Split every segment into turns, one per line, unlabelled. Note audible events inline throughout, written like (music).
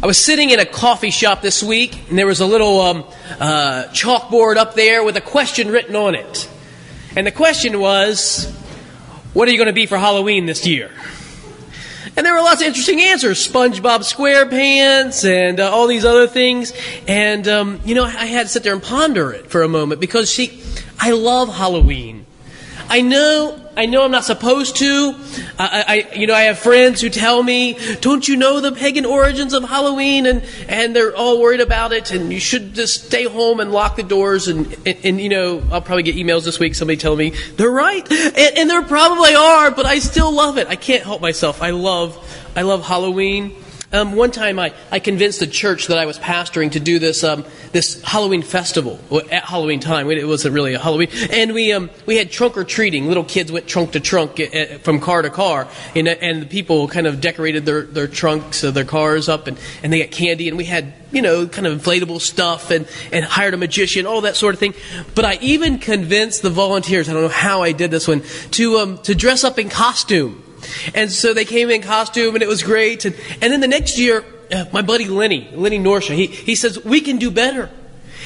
I was sitting in a coffee shop this week, and there was a little um, uh, chalkboard up there with a question written on it. And the question was, What are you going to be for Halloween this year? And there were lots of interesting answers SpongeBob SquarePants and uh, all these other things. And, um, you know, I had to sit there and ponder it for a moment because, see, I love Halloween. I know I know I'm not supposed to. I, I, you know, I have friends who tell me, "Don't you know the pagan origins of Halloween?" and and they're all worried about it, and you should just stay home and lock the doors. And and, and you know, I'll probably get emails this week. Somebody telling me they're right, and, and there probably are, but I still love it. I can't help myself. I love I love Halloween. Um, one time I, I convinced the church that I was pastoring to do this, um, this Halloween festival at Halloween time. It wasn't really a Halloween. And we, um, we had trunk or treating. Little kids went trunk to trunk uh, uh, from car to car. And, and the people kind of decorated their, their trunks of their cars up and, and they got candy. And we had, you know, kind of inflatable stuff and, and hired a magician, all that sort of thing. But I even convinced the volunteers, I don't know how I did this one, to, um, to dress up in costume. And so they came in costume and it was great. And, and then the next year, uh, my buddy Lenny, Lenny Norsha, he, he says, we can do better.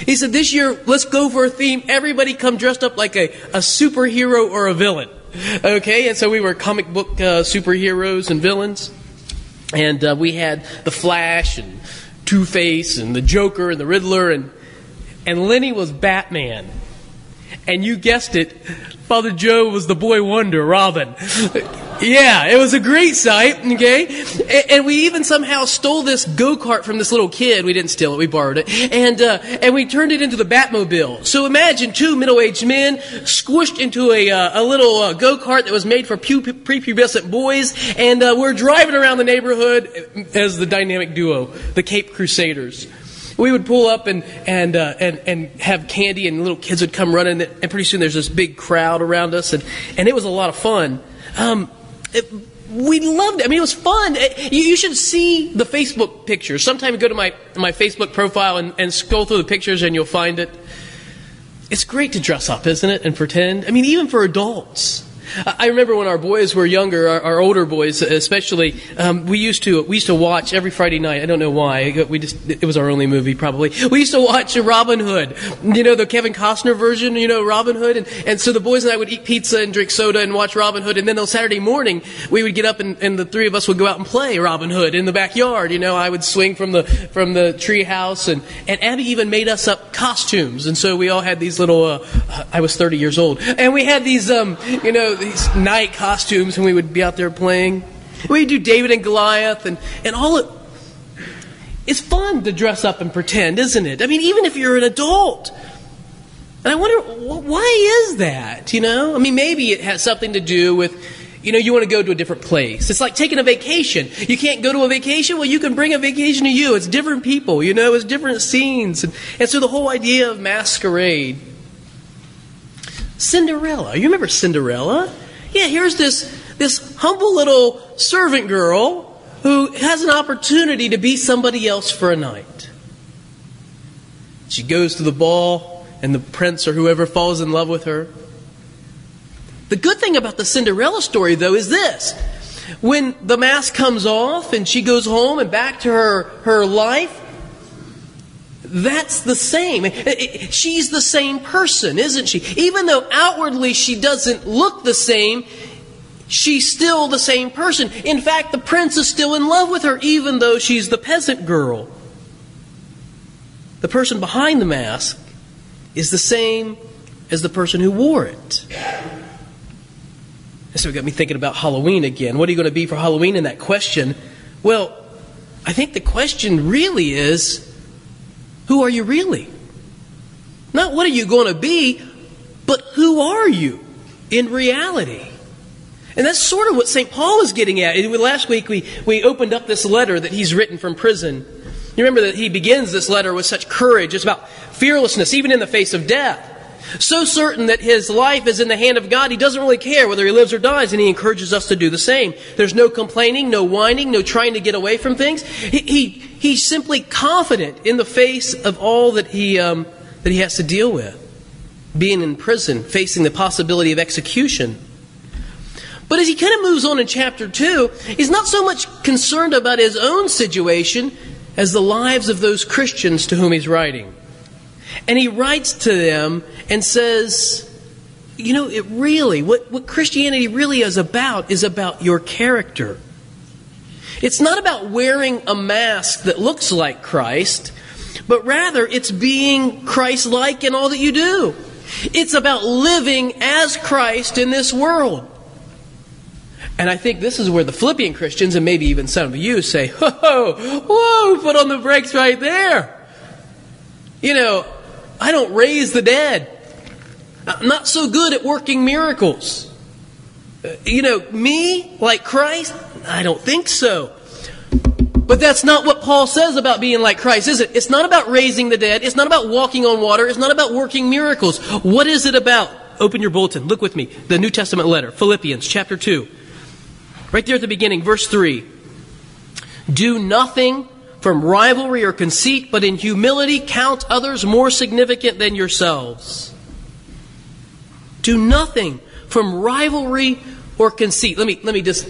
He said, this year, let's go for a theme. Everybody come dressed up like a, a superhero or a villain. Okay, and so we were comic book uh, superheroes and villains. And uh, we had the Flash and Two Face and the Joker and the Riddler. And, and Lenny was Batman. And you guessed it, Father Joe was the boy wonder, Robin. (laughs) Yeah, it was a great sight, okay? And we even somehow stole this go-kart from this little kid. We didn't steal it, we borrowed it. And, uh, and we turned it into the Batmobile. So imagine two middle-aged men squished into a, uh, a little uh, go-kart that was made for prepubescent boys. And uh, we're driving around the neighborhood as the dynamic duo, the Cape Crusaders we would pull up and and uh, and and have candy, and little kids would come running, and pretty soon there's this big crowd around us, and and it was a lot of fun. Um, it, we loved it. I mean, it was fun. It, you, you, should see the Facebook pictures. Sometime go to my my Facebook profile and, and scroll through the pictures, and you'll find it. It's great to dress up, isn't it, and pretend. I mean, even for adults. I remember when our boys were younger, our, our older boys especially, um, we used to we used to watch every Friday night. I don't know why. We just it was our only movie probably. We used to watch Robin Hood. You know the Kevin Costner version. You know Robin Hood, and, and so the boys and I would eat pizza and drink soda and watch Robin Hood. And then on Saturday morning we would get up and, and the three of us would go out and play Robin Hood in the backyard. You know I would swing from the from the tree house, and and Abby even made us up costumes. And so we all had these little. Uh, I was 30 years old, and we had these um, you know these knight costumes when we would be out there playing. We'd do David and Goliath and, and all it. It's fun to dress up and pretend, isn't it? I mean, even if you're an adult. And I wonder, why is that? You know? I mean, maybe it has something to do with, you know, you want to go to a different place. It's like taking a vacation. You can't go to a vacation? Well, you can bring a vacation to you. It's different people, you know, it's different scenes. And, and so the whole idea of masquerade. Cinderella. You remember Cinderella? Yeah, here's this, this humble little servant girl who has an opportunity to be somebody else for a night. She goes to the ball, and the prince or whoever falls in love with her. The good thing about the Cinderella story, though, is this. When the mask comes off and she goes home and back to her, her life, that's the same. She's the same person, isn't she? Even though outwardly she doesn't look the same, she's still the same person. In fact, the prince is still in love with her, even though she's the peasant girl. The person behind the mask is the same as the person who wore it. So it got me thinking about Halloween again. What are you going to be for Halloween in that question? Well, I think the question really is who are you really? Not what are you going to be, but who are you in reality? And that's sort of what St. Paul is getting at. Last week we, we opened up this letter that he's written from prison. You remember that he begins this letter with such courage. It's about fearlessness, even in the face of death. So certain that his life is in the hand of God, he doesn't really care whether he lives or dies, and he encourages us to do the same. There's no complaining, no whining, no trying to get away from things. He, he he's simply confident in the face of all that he, um, that he has to deal with. Being in prison, facing the possibility of execution. But as he kind of moves on in chapter 2, he's not so much concerned about his own situation as the lives of those Christians to whom he's writing. And he writes to them and says, you know, it really, what, what Christianity really is about is about your character. It's not about wearing a mask that looks like Christ, but rather it's being Christ like in all that you do. It's about living as Christ in this world. And I think this is where the Philippian Christians, and maybe even some of you, say, Whoa, whoa, put on the brakes right there. You know, I don't raise the dead. I'm not so good at working miracles. Uh, you know, me, like Christ? I don't think so. But that's not what Paul says about being like Christ, is it? It's not about raising the dead. It's not about walking on water. It's not about working miracles. What is it about? Open your bulletin. Look with me. The New Testament letter, Philippians chapter 2. Right there at the beginning, verse 3. Do nothing from rivalry or conceit, but in humility count others more significant than yourselves. Do nothing from rivalry or conceit. Let me, let me just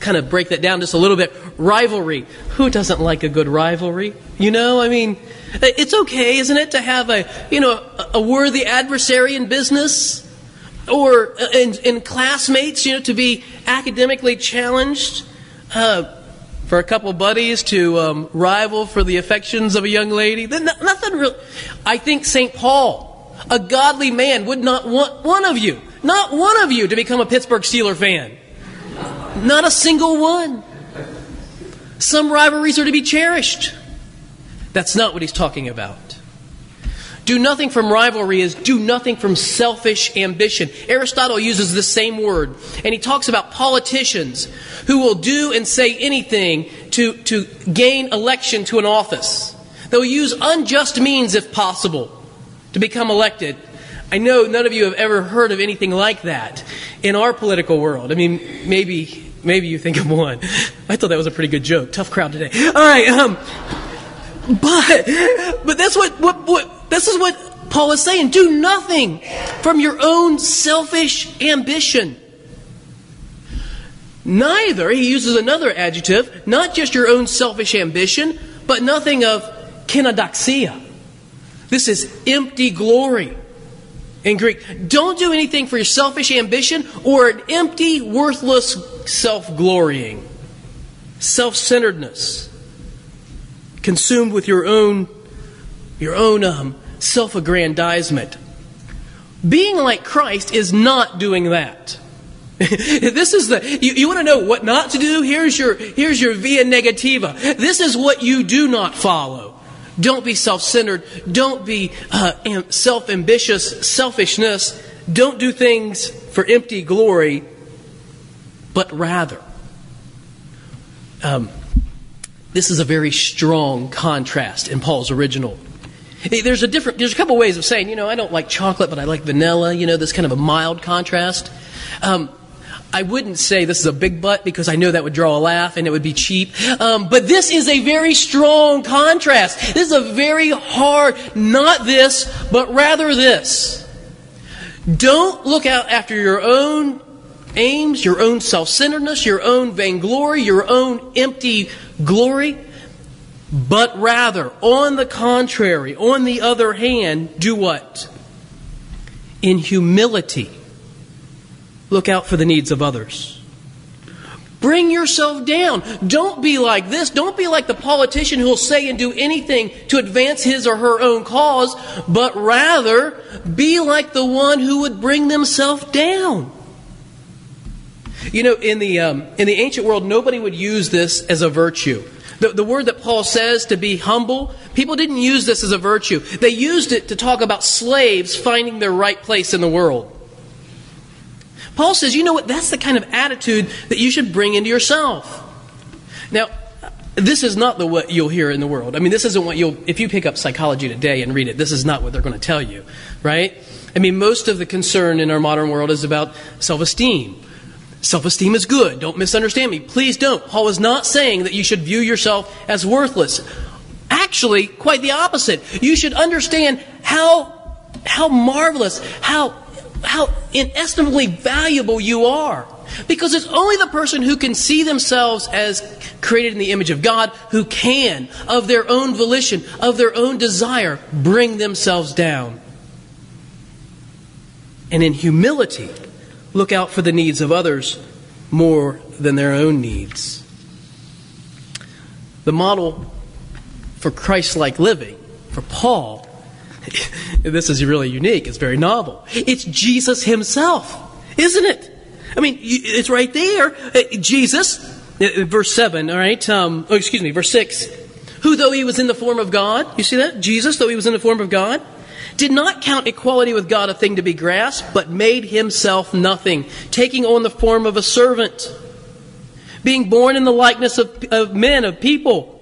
kind of break that down just a little bit. Rivalry. Who doesn't like a good rivalry? You know, I mean, it's okay, isn't it, to have a, you know, a worthy adversary in business? Or in, in classmates, you know, to be academically challenged? Uh, for a couple buddies to um, rival for the affections of a young lady. Then Nothing real. I think St. Paul a godly man would not want one of you, not one of you, to become a Pittsburgh Steeler fan. Not a single one. Some rivalries are to be cherished. That's not what he's talking about. Do nothing from rivalry is do nothing from selfish ambition. Aristotle uses the same word, and he talks about politicians who will do and say anything to, to gain election to an office. They'll use unjust means if possible to become elected. I know none of you have ever heard of anything like that in our political world. I mean, maybe maybe you think of one. I thought that was a pretty good joke. Tough crowd today. All right, um, but but that's what what what this is what Paul is saying. Do nothing from your own selfish ambition. Neither, he uses another adjective, not just your own selfish ambition, but nothing of kenodoxia this is empty glory in Greek. Don't do anything for your selfish ambition or an empty, worthless self glorying, self centeredness, consumed with your own, your own um, self aggrandizement. Being like Christ is not doing that. (laughs) this is the you, you want to know what not to do here's your here's your via negativa this is what you do not follow don't be self centered. Don't be uh, self ambitious, selfishness. Don't do things for empty glory, but rather. Um, this is a very strong contrast in Paul's original. There's a different. There's a couple ways of saying, you know, I don't like chocolate, but I like vanilla. You know, this kind of a mild contrast. Um, I wouldn't say this is a big butt because I know that would draw a laugh and it would be cheap. Um, but this is a very strong contrast. This is a very hard, not this, but rather this. Don't look out after your own aims, your own self centeredness, your own vainglory, your own empty glory. But rather, on the contrary, on the other hand, do what? In humility Look out for the needs of others. Bring yourself down. Don't be like this. Don't be like the politician who'll say and do anything to advance his or her own cause, but rather be like the one who would bring themselves down. You know, in the, um, in the ancient world, nobody would use this as a virtue. The, the word that Paul says to be humble, people didn't use this as a virtue. They used it to talk about slaves finding their right place in the world. Paul says, you know what? That's the kind of attitude that you should bring into yourself. Now, this is not the what you'll hear in the world. I mean, this isn't what you'll, if you pick up psychology today and read it, this is not what they're going to tell you, right? I mean, most of the concern in our modern world is about self esteem. Self esteem is good. Don't misunderstand me. Please don't. Paul is not saying that you should view yourself as worthless. Actually, quite the opposite. You should understand how, how marvelous, how how inestimably valuable you are. Because it's only the person who can see themselves as created in the image of God who can, of their own volition, of their own desire, bring themselves down. And in humility, look out for the needs of others more than their own needs. The model for Christ like living, for Paul, (laughs) this is really unique. It's very novel. It's Jesus himself, isn't it? I mean, it's right there. Uh, Jesus, uh, verse 7, all right? Um, oh, excuse me, verse 6. Who, though he was in the form of God, you see that? Jesus, though he was in the form of God, did not count equality with God a thing to be grasped, but made himself nothing, taking on the form of a servant, being born in the likeness of, of men, of people.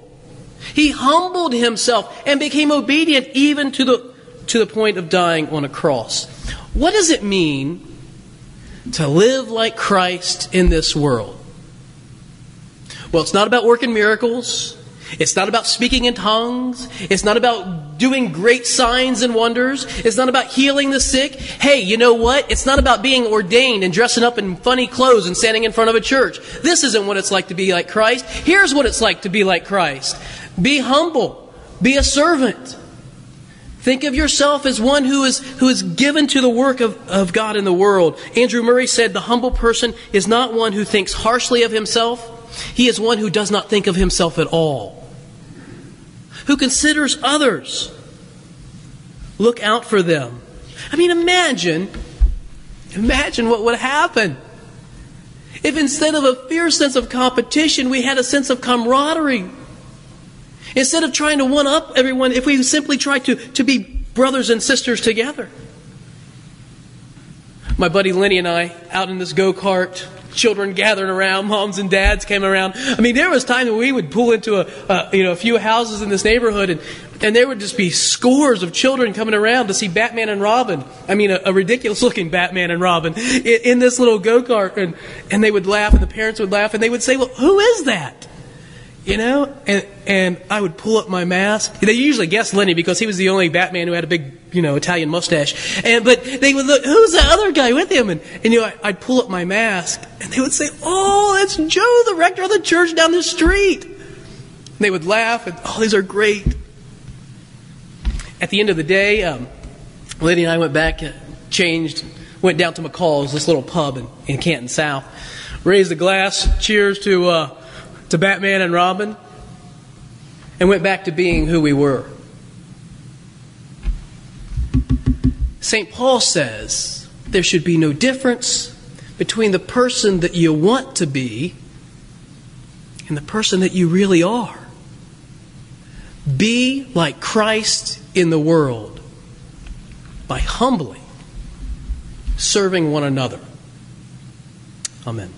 He humbled himself and became obedient even to the, to the point of dying on a cross. What does it mean to live like Christ in this world? Well, it's not about working miracles. It's not about speaking in tongues. It's not about doing great signs and wonders. It's not about healing the sick. Hey, you know what? It's not about being ordained and dressing up in funny clothes and standing in front of a church. This isn't what it's like to be like Christ. Here's what it's like to be like Christ. Be humble. Be a servant. Think of yourself as one who is, who is given to the work of, of God in the world. Andrew Murray said the humble person is not one who thinks harshly of himself. He is one who does not think of himself at all who considers others. Look out for them. I mean, imagine, imagine what would happen if instead of a fierce sense of competition, we had a sense of camaraderie. Instead of trying to one up everyone, if we simply tried to, to be brothers and sisters together. My buddy Lenny and I, out in this go kart, children gathering around, moms and dads came around. I mean, there was time that we would pull into a, uh, you know, a few houses in this neighborhood and, and there would just be scores of children coming around to see Batman and Robin. I mean, a, a ridiculous looking Batman and Robin in, in this little go-kart and, and they would laugh and the parents would laugh and they would say, well, who is that? You know, and and I would pull up my mask. They usually guessed Lenny because he was the only Batman who had a big, you know, Italian mustache. And but they would look, who's the other guy with him? And and you know, I, would pull up my mask, and they would say, "Oh, that's Joe, the rector of the church down the street." And they would laugh, and oh, these are great. At the end of the day, um, Lenny and I went back, uh, changed, went down to McCall's, this little pub in, in Canton South, raised a glass, cheers to. Uh, to Batman and Robin and went back to being who we were. St. Paul says there should be no difference between the person that you want to be and the person that you really are. Be like Christ in the world by humbly serving one another. Amen.